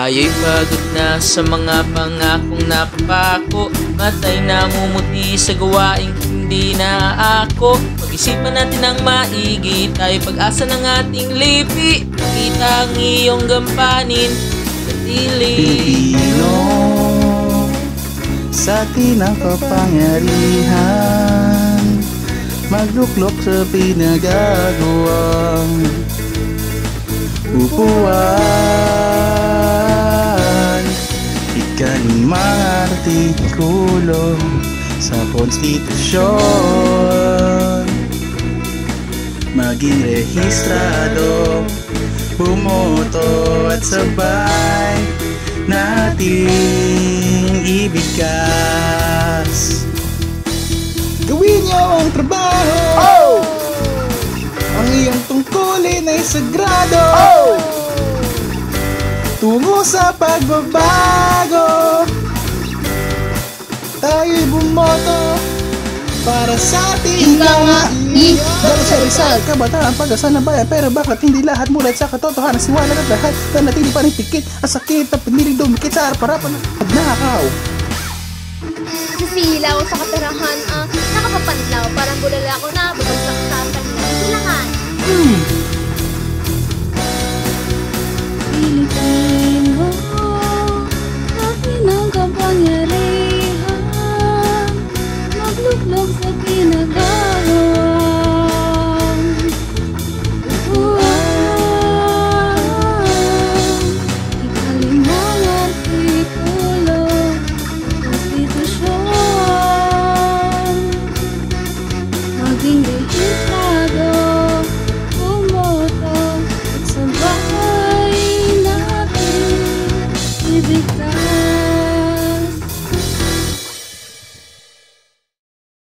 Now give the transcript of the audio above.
Tayo'y pagod na sa mga pangakong nakapako Matay na mumuti sa gawaing hindi na ako Pag-isipan natin ang maigi Tayo pag-asa ng ating lipi. Kita ang iyong gampanin Katili Sa atin ang kapangyarihan Magluklok sa pinagagawang Ikalimang artikulo Sa konstitusyon. Maging rehistrado Bumoto at sabay Nating ibigkas. Gawin niyo ang trabaho. Oh! Ang iyong tungkulin ay sagrado. Tungo sa pagbabago Tayo'y bumoto para sa ating i- Dahil sa Rizal, kabataan pag-asa ng bayan. Pero bakit hindi lahat mulat sa katotohanan? Siwala at lahat na natili pa rin pikit Ang sakit na piniling dumikit sa harap-harapan. Ng pagnakaw Sisilaw sa katarahan, ah, nakapapanlaw, parang bulala ko Konstitusyon Maging rehistrado